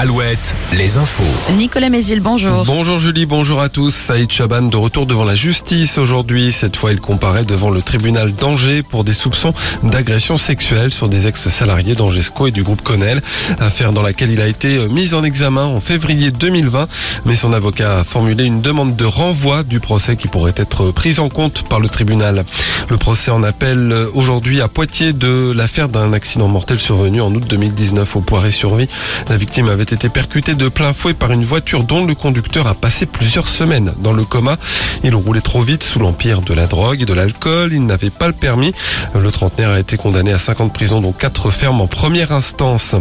Alouette, les infos. Nicolas Mézil, bonjour. Bonjour Julie, bonjour à tous. Saïd Chaban de retour devant la justice aujourd'hui. Cette fois, il comparaît devant le tribunal d'Angers pour des soupçons d'agression sexuelle sur des ex-salariés d'Angesco et du groupe Connell. Affaire dans laquelle il a été mis en examen en février 2020. Mais son avocat a formulé une demande de renvoi du procès qui pourrait être prise en compte par le tribunal. Le procès en appelle aujourd'hui à Poitiers de l'affaire d'un accident mortel survenu en août 2019 au Poiré-sur-Vie. La victime avait été percuté de plein fouet par une voiture dont le conducteur a passé plusieurs semaines dans le coma. Il roulait trop vite sous l'empire de la drogue et de l'alcool. Il n'avait pas le permis. Le trentenaire a été condamné à 50 prisons, dont 4 fermes en première instance.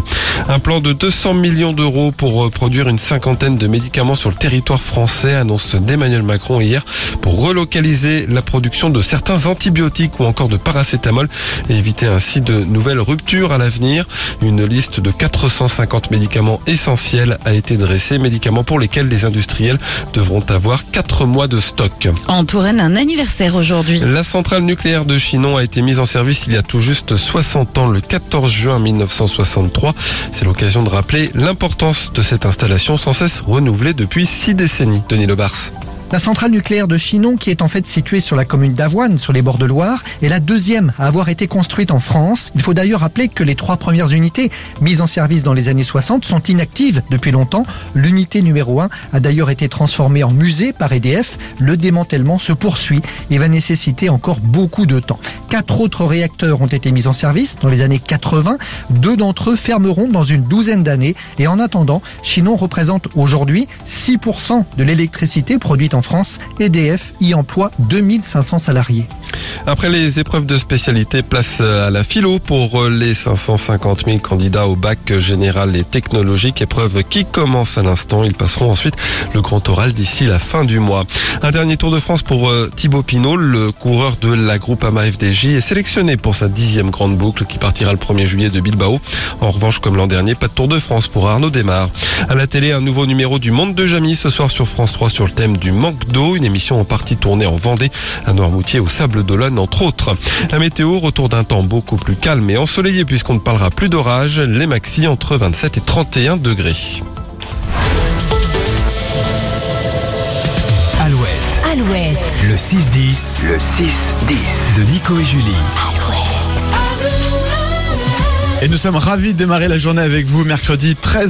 Un plan de 200 millions d'euros pour euh, produire une cinquantaine de médicaments sur le territoire français, annonce d'Emmanuel Macron hier, pour relocaliser la production de certains antibiotiques ou encore de paracétamol et éviter ainsi de nouvelles ruptures à l'avenir. Une liste de 450 médicaments essentiels a été dressée, médicaments pour lesquels les industriels devront avoir 4 mois de stock. En Touraine, un anniversaire aujourd'hui. La centrale nucléaire de Chinon a été mise en service il y a tout juste 60 ans, le 14 juin 1963. C'est l'occasion de rappeler l'importance de cette installation sans cesse renouvelée depuis 6 décennies. Denis Lebars. La centrale nucléaire de Chinon, qui est en fait située sur la commune d'Avoine, sur les bords de Loire, est la deuxième à avoir été construite en France. Il faut d'ailleurs rappeler que les trois premières unités mises en service dans les années 60 sont inactives depuis longtemps. L'unité numéro 1 a d'ailleurs été transformée en musée par EDF. Le démantèlement se poursuit et va nécessiter encore beaucoup de temps. Quatre autres réacteurs ont été mis en service dans les années 80. Deux d'entre eux fermeront dans une douzaine d'années. Et en attendant, Chinon représente aujourd'hui 6% de l'électricité produite en France. EDF y emploie 2500 salariés. Après les épreuves de spécialité, place à la philo pour les 550 000 candidats au bac général et technologique. Épreuve qui commence à l'instant. Ils passeront ensuite le grand oral d'ici la fin du mois. Un dernier Tour de France pour euh, Thibaut Pinot, le coureur de la groupe AMA FDJ, est sélectionné pour sa dixième grande boucle qui partira le 1er juillet de Bilbao. En revanche, comme l'an dernier, pas de Tour de France pour Arnaud Desmar. À la télé, un nouveau numéro du Monde de Jamie ce soir sur France 3 sur le thème du manque d'eau. Une émission en partie tournée en Vendée, à Noirmoutier, au Sable d'Olonne, entre autres. La météo, retour d'un temps beaucoup plus calme et ensoleillé puisqu'on ne parlera plus d'orage. Les maxi entre 27 et 31 degrés. Alouette, Alouette. le 6-10. Le 6-10. De Nico et Julie. Et nous sommes ravis de démarrer la journée avec vous mercredi 13